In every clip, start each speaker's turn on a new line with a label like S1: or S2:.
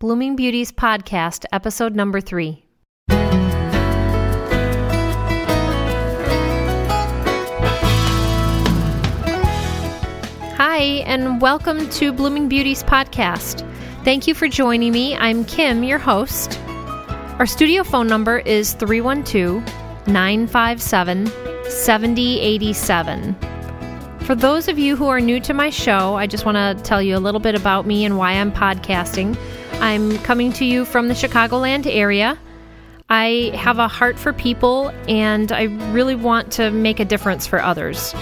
S1: Blooming Beauties Podcast, episode number three. Hi, and welcome to Blooming Beauties Podcast. Thank you for joining me. I'm Kim, your host. Our studio phone number is 312 957 7087. For those of you who are new to my show, I just want to tell you a little bit about me and why I'm podcasting. I'm coming to you from the Chicagoland area. I have a heart for people and I really want to make a difference for others.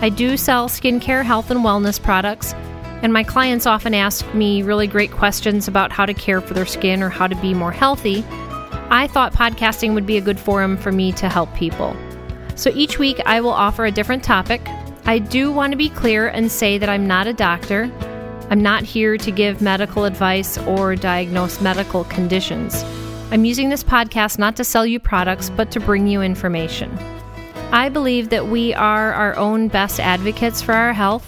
S1: I do sell skincare, health, and wellness products, and my clients often ask me really great questions about how to care for their skin or how to be more healthy. I thought podcasting would be a good forum for me to help people. So each week I will offer a different topic. I do want to be clear and say that I'm not a doctor. I'm not here to give medical advice or diagnose medical conditions. I'm using this podcast not to sell you products, but to bring you information. I believe that we are our own best advocates for our health,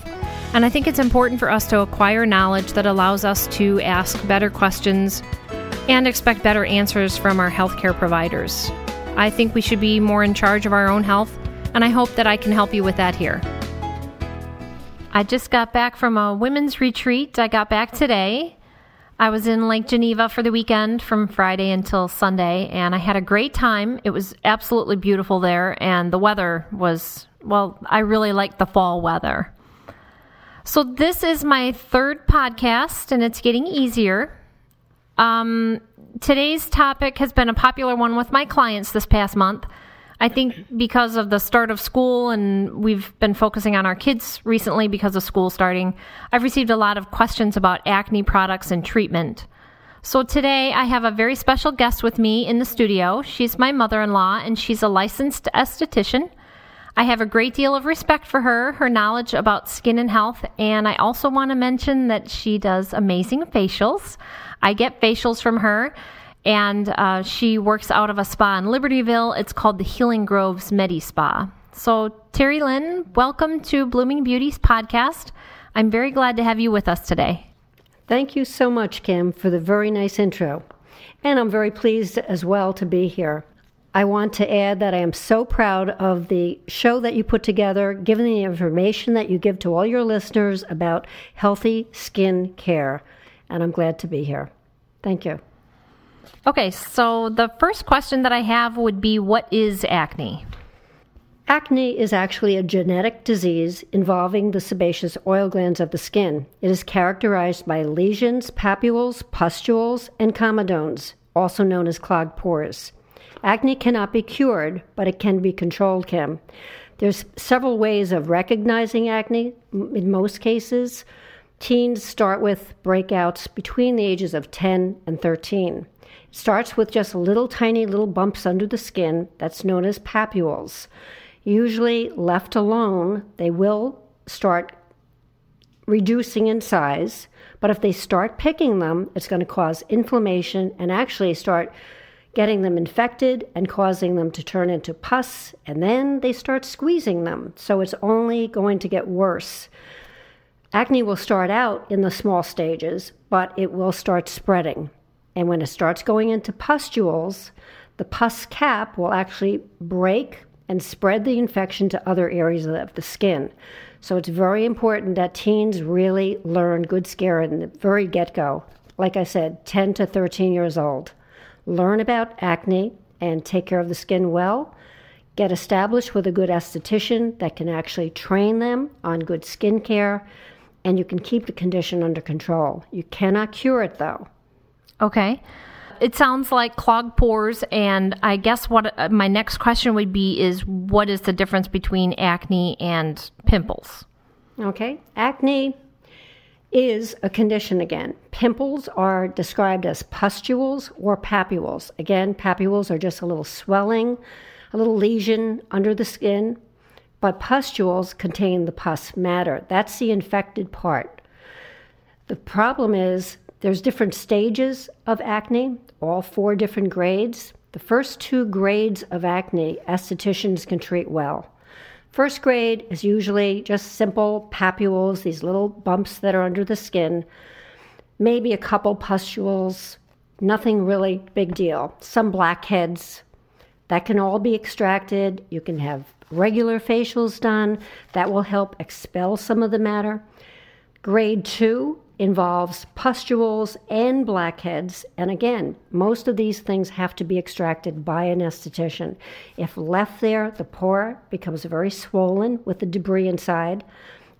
S1: and I think it's important for us to acquire knowledge that allows us to ask better questions and expect better answers from our healthcare providers. I think we should be more in charge of our own health, and I hope that I can help you with that here. I just got back from a women's retreat. I got back today. I was in Lake Geneva for the weekend from Friday until Sunday, and I had a great time. It was absolutely beautiful there, and the weather was, well, I really liked the fall weather. So, this is my third podcast, and it's getting easier. Um, today's topic has been a popular one with my clients this past month. I think because of the start of school and we've been focusing on our kids recently because of school starting, I've received a lot of questions about acne products and treatment. So today I have a very special guest with me in the studio. She's my mother in law and she's a licensed esthetician. I have a great deal of respect for her, her knowledge about skin and health, and I also want to mention that she does amazing facials. I get facials from her and uh, she works out of a spa in Libertyville. It's called the Healing Groves Medi Spa. So, Terry Lynn, welcome to Blooming Beauties podcast. I'm very glad to have you with us today.
S2: Thank you so much, Kim, for the very nice intro. And I'm very pleased as well to be here. I want to add that I am so proud of the show that you put together, given the information that you give to all your listeners about healthy skin care. And I'm glad to be here. Thank you.
S1: Okay, so the first question that I have would be what is acne?
S2: Acne is actually a genetic disease involving the sebaceous oil glands of the skin. It is characterized by lesions, papules, pustules, and comedones, also known as clogged pores. Acne cannot be cured, but it can be controlled, Kim. There's several ways of recognizing acne in most cases. Teens start with breakouts between the ages of 10 and 13 starts with just little tiny little bumps under the skin that's known as papules. Usually left alone, they will start reducing in size, but if they start picking them, it's going to cause inflammation and actually start getting them infected and causing them to turn into pus, and then they start squeezing them. So it's only going to get worse. Acne will start out in the small stages, but it will start spreading. And when it starts going into pustules, the pus cap will actually break and spread the infection to other areas of the skin. So it's very important that teens really learn good scare in the very get go. Like I said, 10 to 13 years old. Learn about acne and take care of the skin well. Get established with a good esthetician that can actually train them on good skin care, and you can keep the condition under control. You cannot cure it though.
S1: Okay. It sounds like clogged pores, and I guess what uh, my next question would be is what is the difference between acne and pimples?
S2: Okay. Acne is a condition again. Pimples are described as pustules or papules. Again, papules are just a little swelling, a little lesion under the skin, but pustules contain the pus matter. That's the infected part. The problem is there's different stages of acne, all four different grades. The first two grades of acne, estheticians can treat well. First grade is usually just simple papules, these little bumps that are under the skin. maybe a couple pustules, nothing really big deal. Some blackheads, that can all be extracted. You can have regular facials done, that will help expel some of the matter. Grade two involves pustules and blackheads. And again, most of these things have to be extracted by an esthetician. If left there, the pore becomes very swollen with the debris inside.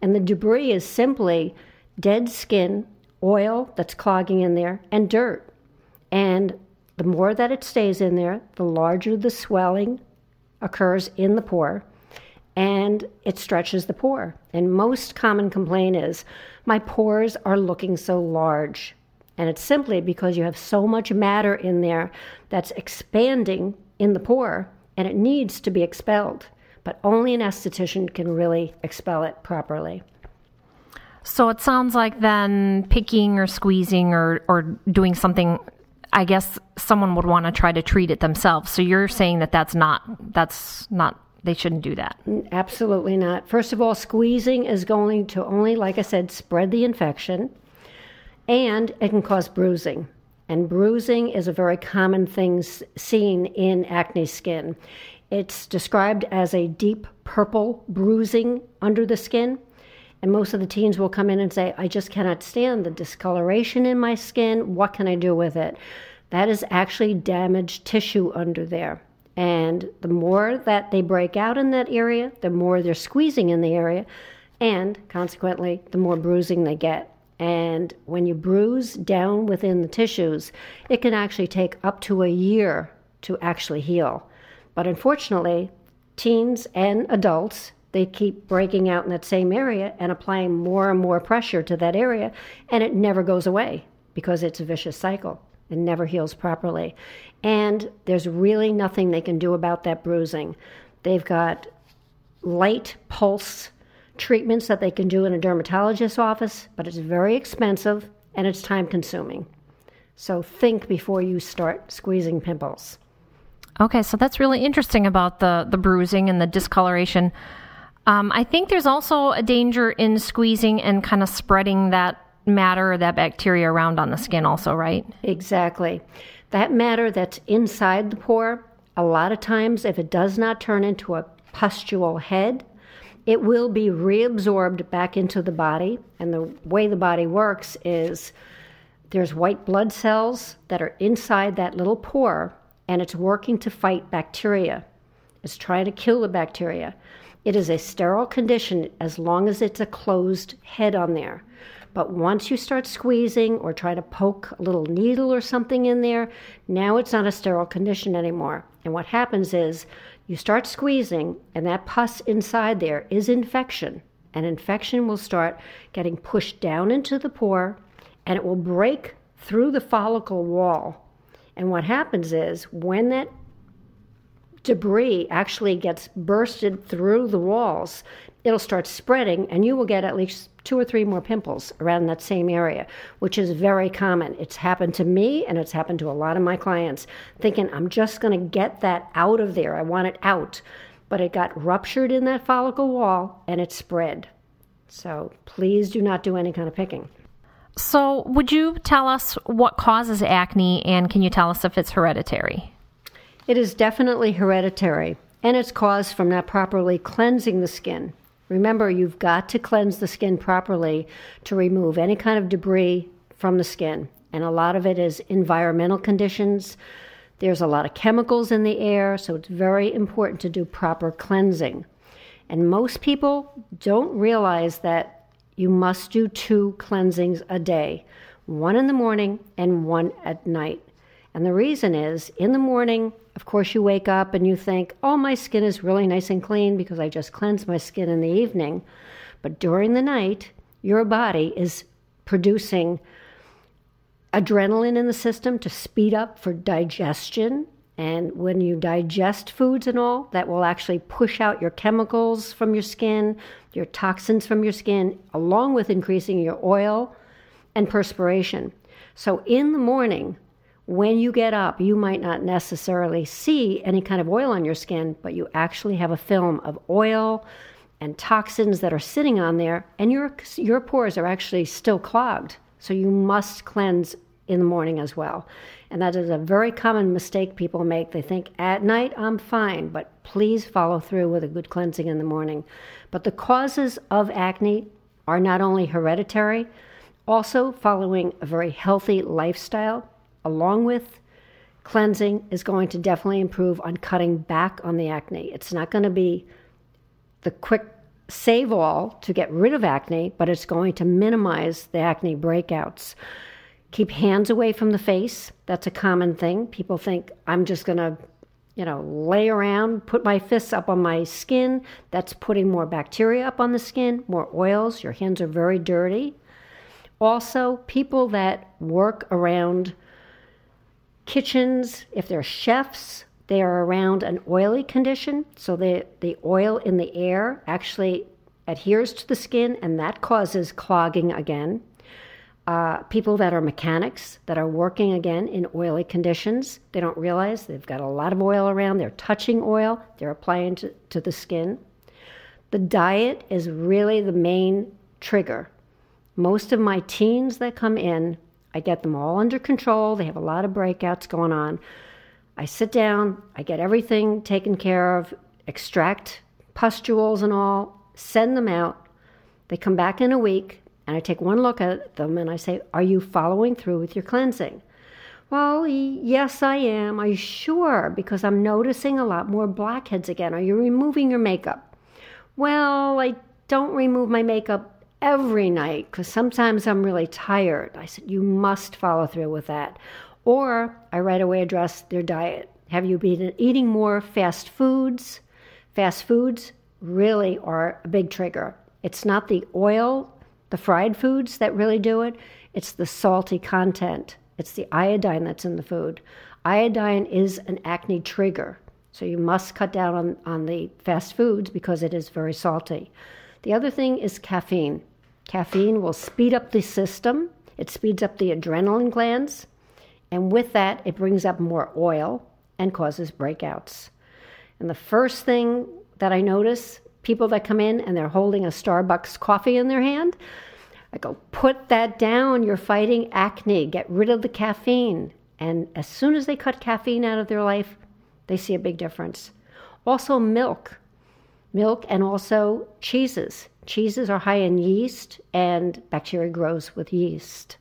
S2: And the debris is simply dead skin, oil that's clogging in there, and dirt. And the more that it stays in there, the larger the swelling occurs in the pore and it stretches the pore. And most common complaint is my pores are looking so large. And it's simply because you have so much matter in there that's expanding in the pore and it needs to be expelled. But only an esthetician can really expel it properly.
S1: So it sounds like then picking or squeezing or, or doing something, I guess someone would want to try to treat it themselves. So you're saying that that's not that's not they shouldn't do that.
S2: Absolutely not. First of all, squeezing is going to only, like I said, spread the infection, and it can cause bruising. And bruising is a very common thing seen in acne skin. It's described as a deep purple bruising under the skin. And most of the teens will come in and say, I just cannot stand the discoloration in my skin. What can I do with it? That is actually damaged tissue under there. And the more that they break out in that area, the more they're squeezing in the area, and consequently, the more bruising they get. And when you bruise down within the tissues, it can actually take up to a year to actually heal. But unfortunately, teens and adults, they keep breaking out in that same area and applying more and more pressure to that area, and it never goes away because it's a vicious cycle. It never heals properly. And there's really nothing they can do about that bruising. They've got light pulse treatments that they can do in a dermatologist's office, but it's very expensive and it's time consuming. So think before you start squeezing pimples.
S1: Okay, so that's really interesting about the, the bruising and the discoloration. Um, I think there's also a danger in squeezing and kind of spreading that matter or that bacteria around on the skin, also, right?
S2: Exactly. That matter that's inside the pore, a lot of times, if it does not turn into a pustule head, it will be reabsorbed back into the body. And the way the body works is there's white blood cells that are inside that little pore, and it's working to fight bacteria. It's trying to kill the bacteria. It is a sterile condition as long as it's a closed head on there. But once you start squeezing or try to poke a little needle or something in there, now it's not a sterile condition anymore. And what happens is you start squeezing, and that pus inside there is infection. And infection will start getting pushed down into the pore, and it will break through the follicle wall. And what happens is when that debris actually gets bursted through the walls, it'll start spreading, and you will get at least two or three more pimples around that same area, which is very common. It's happened to me and it's happened to a lot of my clients, thinking, I'm just going to get that out of there. I want it out. But it got ruptured in that follicle wall and it spread. So please do not do any kind of picking.
S1: So, would you tell us what causes acne and can you tell us if it's hereditary?
S2: It is definitely hereditary and it's caused from not properly cleansing the skin. Remember, you've got to cleanse the skin properly to remove any kind of debris from the skin. And a lot of it is environmental conditions. There's a lot of chemicals in the air, so it's very important to do proper cleansing. And most people don't realize that you must do two cleansings a day one in the morning and one at night. And the reason is in the morning, of course, you wake up and you think, oh, my skin is really nice and clean because I just cleansed my skin in the evening. But during the night, your body is producing adrenaline in the system to speed up for digestion. And when you digest foods and all, that will actually push out your chemicals from your skin, your toxins from your skin, along with increasing your oil and perspiration. So in the morning, when you get up, you might not necessarily see any kind of oil on your skin, but you actually have a film of oil and toxins that are sitting on there, and your, your pores are actually still clogged. So you must cleanse in the morning as well. And that is a very common mistake people make. They think at night I'm fine, but please follow through with a good cleansing in the morning. But the causes of acne are not only hereditary, also following a very healthy lifestyle, along with cleansing, is going to definitely improve on cutting back on the acne. It's not going to be the quick save all to get rid of acne, but it's going to minimize the acne breakouts. Keep hands away from the face. That's a common thing. People think I'm just going to, you know, lay around, put my fists up on my skin. That's putting more bacteria up on the skin, more oils. Your hands are very dirty. Also, people that work around kitchens, if they're chefs, they are around an oily condition. So the, the oil in the air actually adheres to the skin, and that causes clogging again uh, people that are mechanics that are working again in oily conditions. They don't realize they've got a lot of oil around. They're touching oil, they're applying to, to the skin. The diet is really the main trigger. Most of my teens that come in, I get them all under control. They have a lot of breakouts going on. I sit down, I get everything taken care of, extract pustules and all, send them out. They come back in a week and I take one look at them and I say, Are you following through with your cleansing? Well, yes, I am. Are you sure? Because I'm noticing a lot more blackheads again. Are you removing your makeup? Well, I don't remove my makeup every night because sometimes I'm really tired. I said, You must follow through with that. Or I right away address their diet. Have you been eating more fast foods? Fast foods really are a big trigger. It's not the oil the fried foods that really do it, it's the salty content. It's the iodine that's in the food. Iodine is an acne trigger, so you must cut down on, on the fast foods because it is very salty. The other thing is caffeine. Caffeine will speed up the system, it speeds up the adrenaline glands, and with that, it brings up more oil and causes breakouts. And the first thing that I notice people that come in and they're holding a Starbucks coffee in their hand. I go, put that down. You're fighting acne. Get rid of the caffeine. And as soon as they cut caffeine out of their life, they see a big difference. Also, milk. Milk and also cheeses. Cheeses are high in yeast, and bacteria grows with yeast.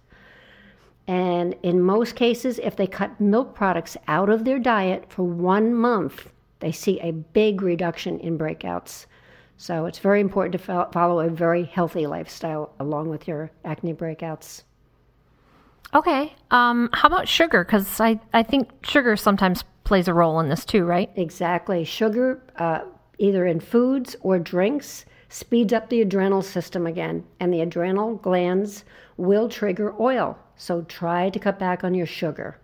S2: And in most cases, if they cut milk products out of their diet for one month, they see a big reduction in breakouts. So it's very important to follow a very healthy lifestyle along with your acne breakouts.
S1: Okay. Um, how about sugar? Because I, I think sugar sometimes plays a role in this too, right?
S2: Exactly. Sugar, uh, either in foods or drinks, speeds up the adrenal system again, and the adrenal glands will trigger oil. So try to cut back on your sugar.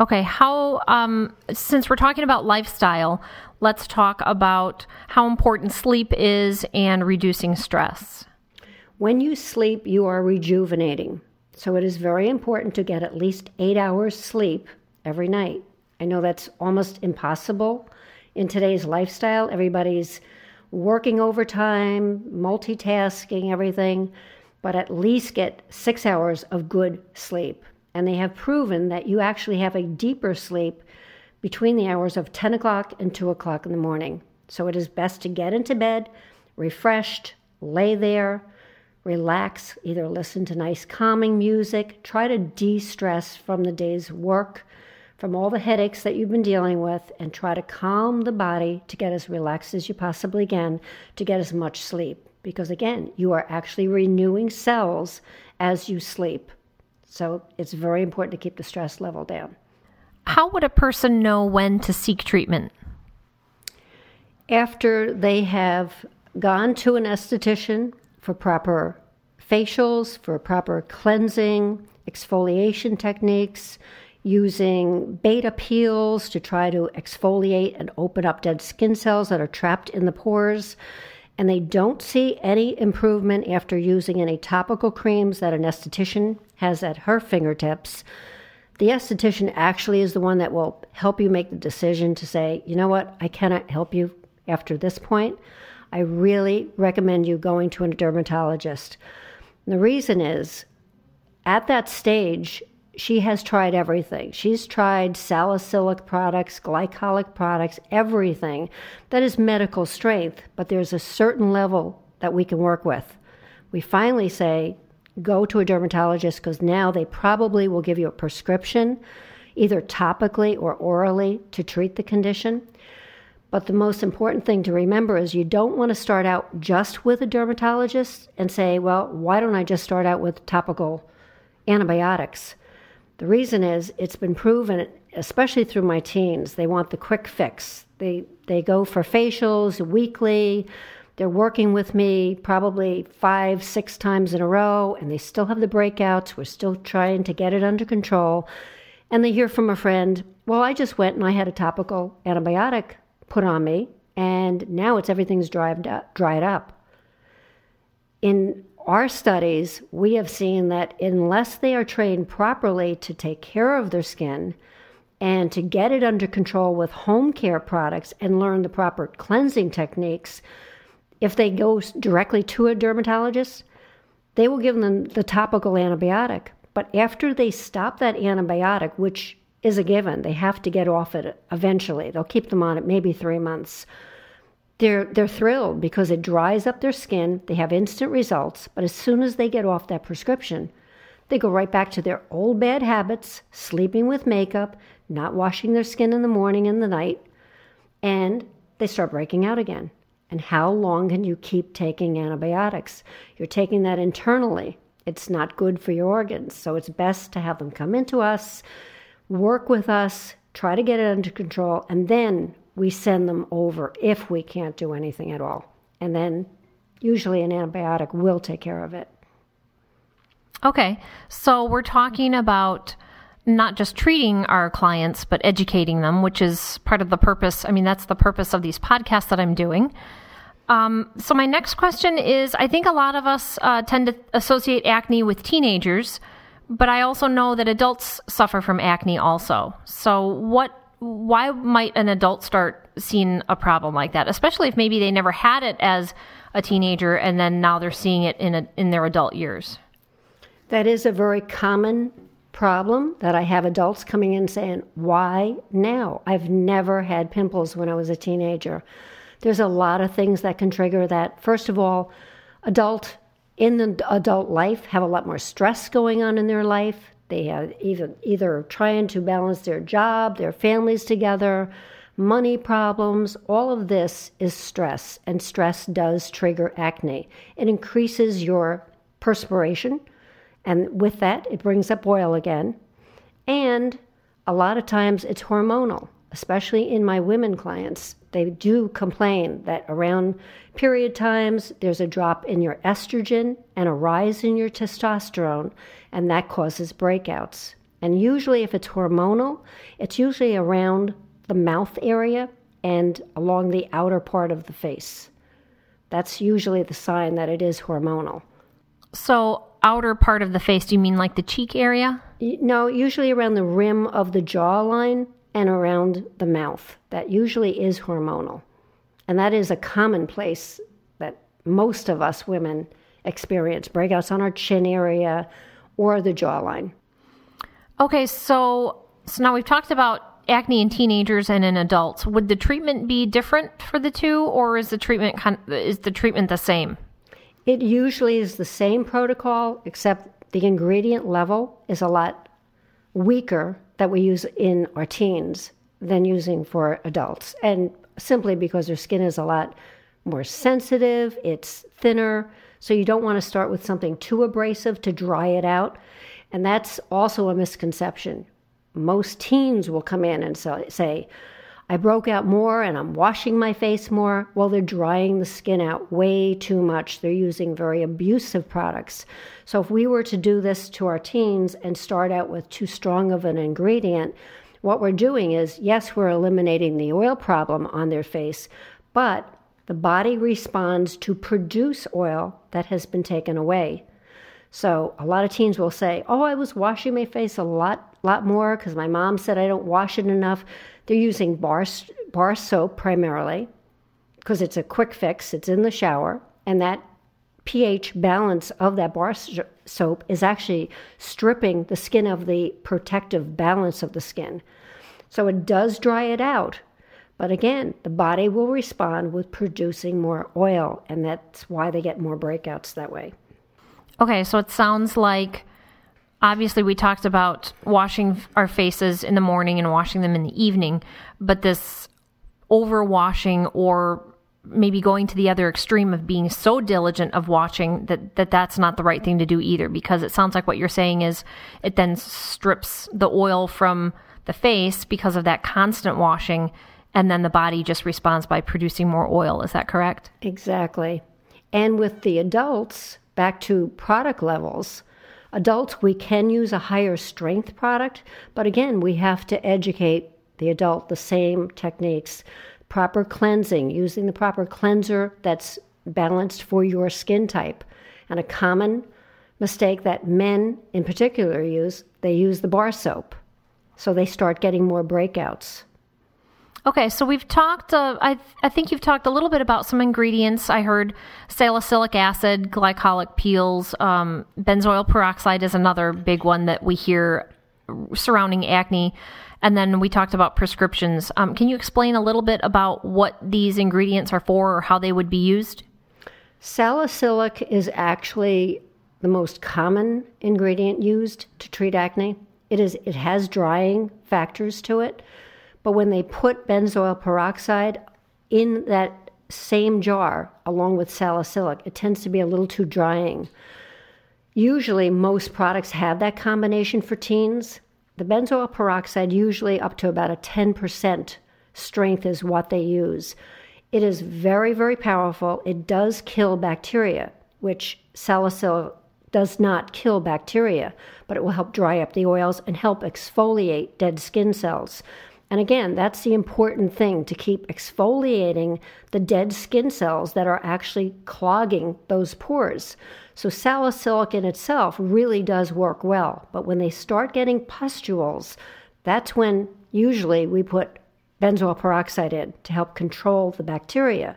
S1: Okay, how, um, since we're talking about lifestyle, let's talk about how important sleep is and reducing stress.
S2: When you sleep, you are rejuvenating. So it is very important to get at least eight hours sleep every night. I know that's almost impossible in today's lifestyle. Everybody's working overtime, multitasking, everything, but at least get six hours of good sleep and they have proven that you actually have a deeper sleep between the hours of 10 o'clock and 2 o'clock in the morning. So it is best to get into bed refreshed, lay there, relax, either listen to nice calming music, try to de stress from the day's work, from all the headaches that you've been dealing with, and try to calm the body to get as relaxed as you possibly can to get as much sleep. Because again, you are actually renewing cells as you sleep. So it's very important to keep the stress level down.
S1: How would a person know when to seek treatment?
S2: After they have gone to an esthetician for proper facials, for proper cleansing, exfoliation techniques, using beta peels to try to exfoliate and open up dead skin cells that are trapped in the pores and they don't see any improvement after using any topical creams that an esthetician has at her fingertips, the esthetician actually is the one that will help you make the decision to say, you know what, I cannot help you after this point. I really recommend you going to a dermatologist. And the reason is at that stage, she has tried everything. She's tried salicylic products, glycolic products, everything that is medical strength, but there's a certain level that we can work with. We finally say, go to a dermatologist because now they probably will give you a prescription, either topically or orally, to treat the condition. But the most important thing to remember is you don't want to start out just with a dermatologist and say, well, why don't I just start out with topical antibiotics? The reason is it's been proven, especially through my teens, they want the quick fix. They, they go for facials weekly. They're working with me probably five, six times in a row, and they still have the breakouts. We're still trying to get it under control. And they hear from a friend, well, I just went and I had a topical antibiotic put on me, and now it's everything's dried up. Dried up. In our studies, we have seen that unless they are trained properly to take care of their skin and to get it under control with home care products and learn the proper cleansing techniques, if they go directly to a dermatologist, they will give them the topical antibiotic. But after they stop that antibiotic, which is a given, they have to get off it eventually. They'll keep them on it maybe three months they're they're thrilled because it dries up their skin. They have instant results, but as soon as they get off that prescription, they go right back to their old bad habits, sleeping with makeup, not washing their skin in the morning and the night, and they start breaking out again. And how long can you keep taking antibiotics? You're taking that internally. It's not good for your organs. So it's best to have them come into us, work with us, try to get it under control, and then we send them over if we can't do anything at all. And then usually an antibiotic will take care of it.
S1: Okay, so we're talking about not just treating our clients, but educating them, which is part of the purpose. I mean, that's the purpose of these podcasts that I'm doing. Um, so, my next question is I think a lot of us uh, tend to associate acne with teenagers, but I also know that adults suffer from acne also. So, what why might an adult start seeing a problem like that, especially if maybe they never had it as a teenager and then now they're seeing it in a, in their adult years?
S2: That is a very common problem that I have adults coming in saying, "Why now? I've never had pimples when I was a teenager." There's a lot of things that can trigger that. First of all, adult in the adult life have a lot more stress going on in their life. They are either, either trying to balance their job, their families together, money problems. All of this is stress, and stress does trigger acne. It increases your perspiration, and with that, it brings up oil again. And a lot of times it's hormonal, especially in my women clients. They do complain that around period times there's a drop in your estrogen and a rise in your testosterone, and that causes breakouts. And usually, if it's hormonal, it's usually around the mouth area and along the outer part of the face. That's usually the sign that it is hormonal.
S1: So, outer part of the face, do you mean like the cheek area?
S2: No, usually around the rim of the jawline and around the mouth. That usually is hormonal. And that is a common place that most of us women experience breakouts on our chin area or the jawline.
S1: Okay, so so now we've talked about acne in teenagers and in adults. Would the treatment be different for the two or is the treatment is the treatment the same?
S2: It usually is the same protocol except the ingredient level is a lot weaker that we use in our teens than using for adults. And simply because their skin is a lot more sensitive, it's thinner, so you don't want to start with something too abrasive to dry it out. And that's also a misconception. Most teens will come in and say, I broke out more and I'm washing my face more. Well, they're drying the skin out way too much. They're using very abusive products. So, if we were to do this to our teens and start out with too strong of an ingredient, what we're doing is yes, we're eliminating the oil problem on their face, but the body responds to produce oil that has been taken away. So a lot of teens will say, "Oh, I was washing my face a lot, lot more because my mom said I don't wash it enough." They're using bar bar soap primarily because it's a quick fix. It's in the shower, and that pH balance of that bar soap is actually stripping the skin of the protective balance of the skin. So it does dry it out. But again, the body will respond with producing more oil, and that's why they get more breakouts that way.
S1: Okay, so it sounds like obviously we talked about washing our faces in the morning and washing them in the evening, but this overwashing or maybe going to the other extreme of being so diligent of watching that, that that's not the right thing to do either because it sounds like what you're saying is it then strips the oil from the face because of that constant washing and then the body just responds by producing more oil. Is that correct?
S2: Exactly. And with the adults back to product levels adults we can use a higher strength product but again we have to educate the adult the same techniques proper cleansing, using the proper cleanser that's balanced for your skin type. And a common mistake that men in particular use, they use the bar soap. So they start getting more breakouts.
S1: Okay, so we've talked, uh, I, I think you've talked a little bit about some ingredients. I heard salicylic acid, glycolic peels, um, benzoyl peroxide is another big one that we hear surrounding acne. And then we talked about prescriptions. Um, can you explain a little bit about what these ingredients are for or how they would be used?
S2: Salicylic is actually the most common ingredient used to treat acne. It is it has drying factors to it, but when they put benzoyl peroxide in that same jar along with salicylic, it tends to be a little too drying. Usually most products have that combination for teens, the benzoyl peroxide, usually up to about a 10% strength, is what they use. It is very, very powerful. It does kill bacteria, which salicylic does not kill bacteria, but it will help dry up the oils and help exfoliate dead skin cells. And again, that's the important thing to keep exfoliating the dead skin cells that are actually clogging those pores. So salicylic in itself really does work well. But when they start getting pustules, that's when usually we put benzoyl peroxide in to help control the bacteria.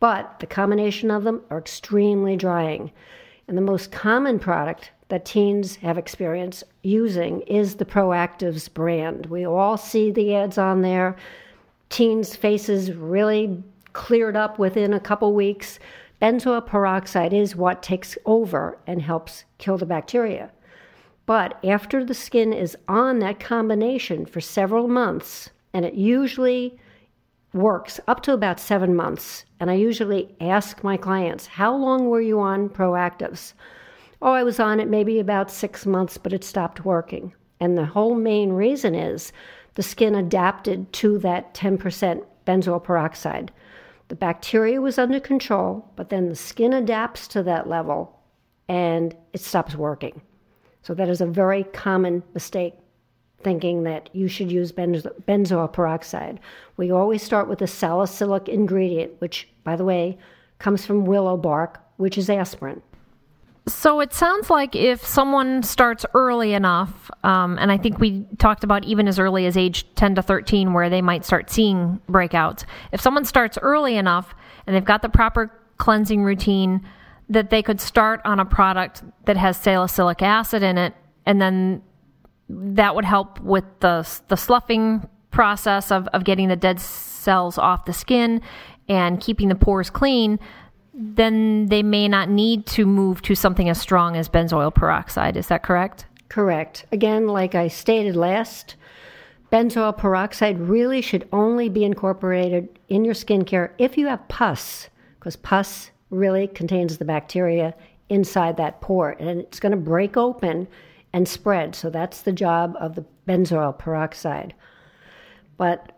S2: But the combination of them are extremely drying. And the most common product that teens have experience using is the Proactives brand. We all see the ads on there. Teens' faces really cleared up within a couple weeks benzoyl peroxide is what takes over and helps kill the bacteria. But after the skin is on that combination for several months, and it usually works up to about seven months, and I usually ask my clients, How long were you on Proactives? Oh, I was on it maybe about six months, but it stopped working. And the whole main reason is the skin adapted to that 10% benzoyl peroxide. The bacteria was under control, but then the skin adapts to that level and it stops working. So, that is a very common mistake thinking that you should use benzo- benzoyl peroxide. We always start with a salicylic ingredient, which, by the way, comes from willow bark, which is aspirin.
S1: So it sounds like if someone starts early enough, um, and I think we talked about even as early as age 10 to 13, where they might start seeing breakouts. If someone starts early enough and they've got the proper cleansing routine, that they could start on a product that has salicylic acid in it, and then that would help with the, the sloughing process of, of getting the dead cells off the skin and keeping the pores clean then they may not need to move to something as strong as benzoyl peroxide. Is that correct?
S2: Correct. Again, like I stated last, benzoyl peroxide really should only be incorporated in your skincare if you have pus, because pus really contains the bacteria inside that pore and it's going to break open and spread. So that's the job of the benzoyl peroxide. But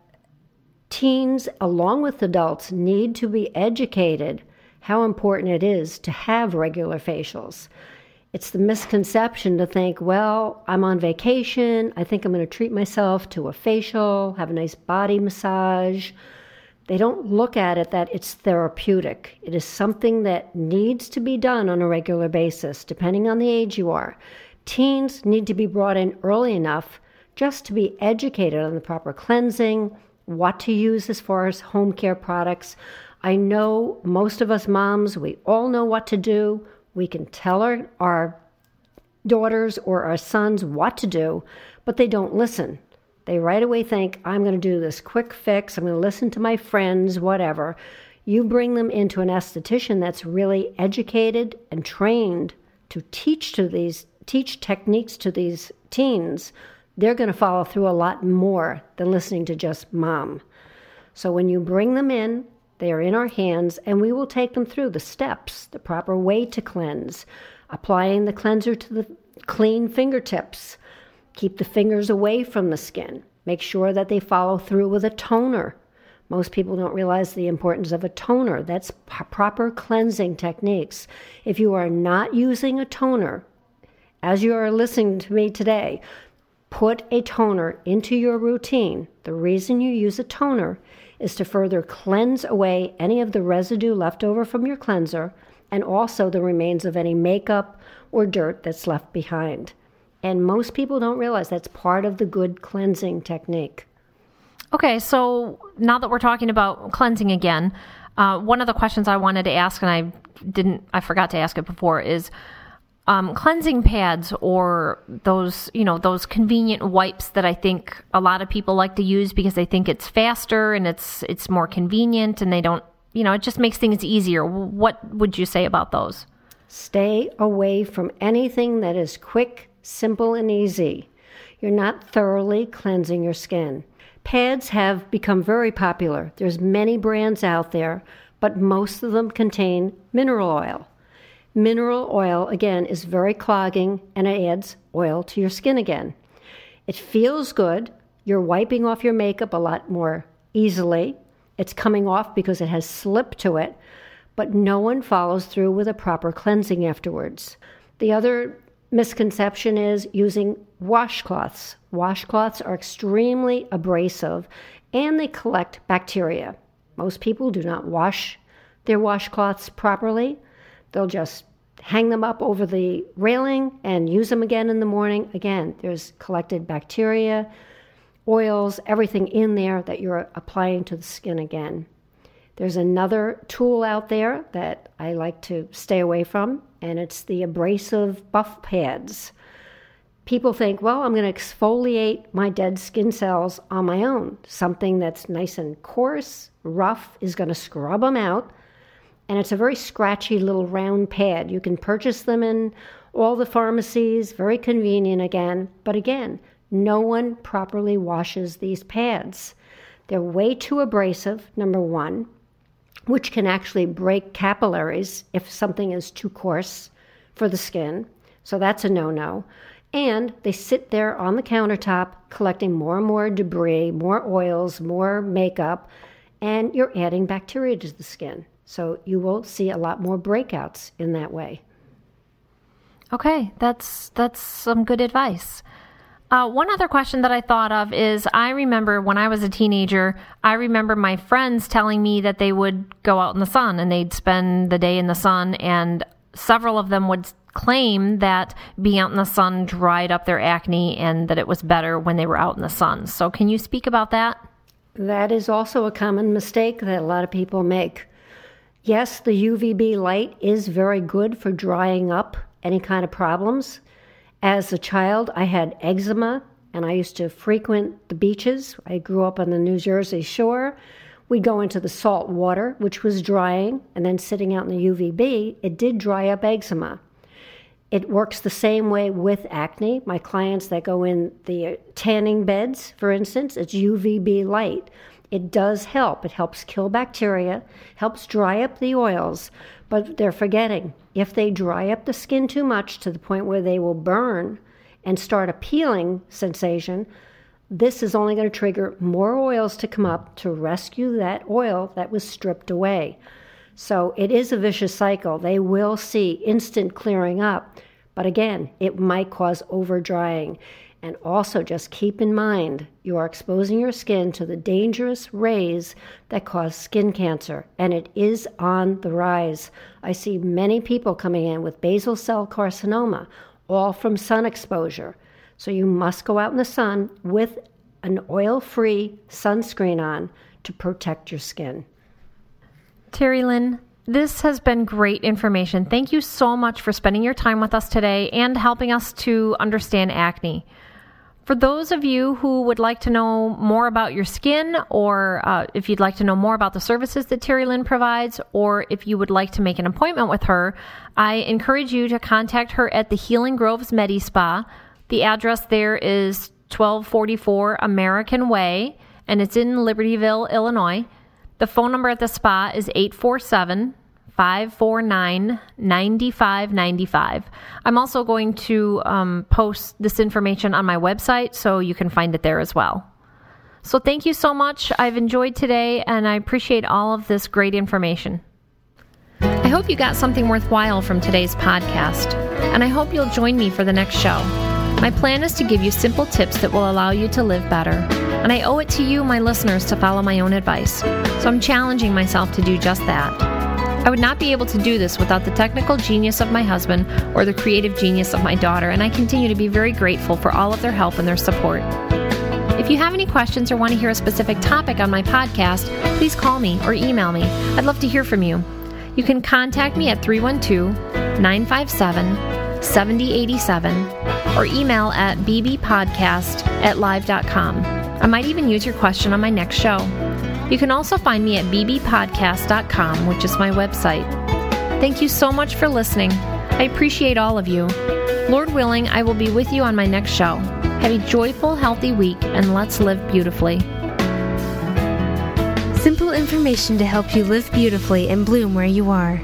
S2: teens, along with adults, need to be educated how important it is to have regular facials. It's the misconception to think, well, I'm on vacation. I think I'm going to treat myself to a facial, have a nice body massage. They don't look at it that it's therapeutic. It is something that needs to be done on a regular basis, depending on the age you are. Teens need to be brought in early enough just to be educated on the proper cleansing, what to use as far as home care products. I know most of us moms, we all know what to do. We can tell our, our daughters or our sons what to do, but they don't listen. They right away think, I'm going to do this quick fix, I'm going to listen to my friends, whatever. You bring them into an esthetician that's really educated and trained to teach to these teach techniques to these teens, they're going to follow through a lot more than listening to just mom. So when you bring them in, they are in our hands and we will take them through the steps, the proper way to cleanse, applying the cleanser to the clean fingertips, Keep the fingers away from the skin. Make sure that they follow through with a toner. Most people don't realize the importance of a toner. That's p- proper cleansing techniques. If you are not using a toner, as you are listening to me today, put a toner into your routine. The reason you use a toner is to further cleanse away any of the residue left over from your cleanser and also the remains of any makeup or dirt that's left behind. And most people don't realize that's part of the good cleansing technique.
S1: Okay, so now that we're talking about cleansing again, uh, one of the questions I wanted to ask, and I didn't, I forgot to ask it before, is um, cleansing pads or those, you know, those convenient wipes that I think a lot of people like to use because they think it's faster and it's it's more convenient, and they don't, you know, it just makes things easier. What would you say about those?
S2: Stay away from anything that is quick simple and easy. You're not thoroughly cleansing your skin. Pads have become very popular. There's many brands out there, but most of them contain mineral oil. Mineral oil again is very clogging and it adds oil to your skin again. It feels good. You're wiping off your makeup a lot more easily. It's coming off because it has slip to it, but no one follows through with a proper cleansing afterwards. The other misconception is using washcloths. Washcloths are extremely abrasive and they collect bacteria. Most people do not wash their washcloths properly. They'll just hang them up over the railing and use them again in the morning. Again, there's collected bacteria, oils, everything in there that you're applying to the skin again. There's another tool out there that I like to stay away from, and it's the abrasive buff pads. People think, well, I'm going to exfoliate my dead skin cells on my own. Something that's nice and coarse, rough, is going to scrub them out. And it's a very scratchy little round pad. You can purchase them in all the pharmacies, very convenient again. But again, no one properly washes these pads. They're way too abrasive, number one which can actually break capillaries if something is too coarse for the skin. So that's a no no. And they sit there on the countertop collecting more and more debris, more oils, more makeup, and you're adding bacteria to the skin. So you won't see a lot more breakouts in that way.
S1: Okay, that's that's some good advice. Uh, one other question that I thought of is I remember when I was a teenager, I remember my friends telling me that they would go out in the sun and they'd spend the day in the sun, and several of them would claim that being out in the sun dried up their acne and that it was better when they were out in the sun. So, can you speak about that?
S2: That is also a common mistake that a lot of people make. Yes, the UVB light is very good for drying up any kind of problems, as a child, I had eczema and I used to frequent the beaches. I grew up on the New Jersey shore. We'd go into the salt water, which was drying, and then sitting out in the UVB, it did dry up eczema. It works the same way with acne. My clients that go in the tanning beds, for instance, it's UVB light. It does help. It helps kill bacteria, helps dry up the oils, but they're forgetting if they dry up the skin too much to the point where they will burn and start a peeling sensation, this is only going to trigger more oils to come up to rescue that oil that was stripped away. So it is a vicious cycle. They will see instant clearing up, but again, it might cause over drying. And also, just keep in mind you are exposing your skin to the dangerous rays that cause skin cancer, and it is on the rise. I see many people coming in with basal cell carcinoma, all from sun exposure. So, you must go out in the sun with an oil free sunscreen on to protect your skin.
S1: Terry Lynn, this has been great information. Thank you so much for spending your time with us today and helping us to understand acne. For those of you who would like to know more about your skin, or uh, if you'd like to know more about the services that Terry Lynn provides, or if you would like to make an appointment with her, I encourage you to contact her at the Healing Groves Medi Spa. The address there is 1244 American Way, and it's in Libertyville, Illinois. The phone number at the spa is 847 549 9595. I'm also going to um, post this information on my website so you can find it there as well. So, thank you so much. I've enjoyed today and I appreciate all of this great information. I hope you got something worthwhile from today's podcast, and I hope you'll join me for the next show. My plan is to give you simple tips that will allow you to live better, and I owe it to you, my listeners, to follow my own advice. So I'm challenging myself to do just that. I would not be able to do this without the technical genius of my husband or the creative genius of my daughter, and I continue to be very grateful for all of their help and their support. If you have any questions or want to hear a specific topic on my podcast, please call me or email me. I'd love to hear from you. You can contact me at 312 957 7087 or email at bbpodcast at live.com. I might even use your question on my next show. You can also find me at bbpodcast.com, which is my website. Thank you so much for listening. I appreciate all of you. Lord willing, I will be with you on my next show. Have a joyful, healthy week, and let's live beautifully.
S3: Simple information to help you live beautifully and bloom where you are.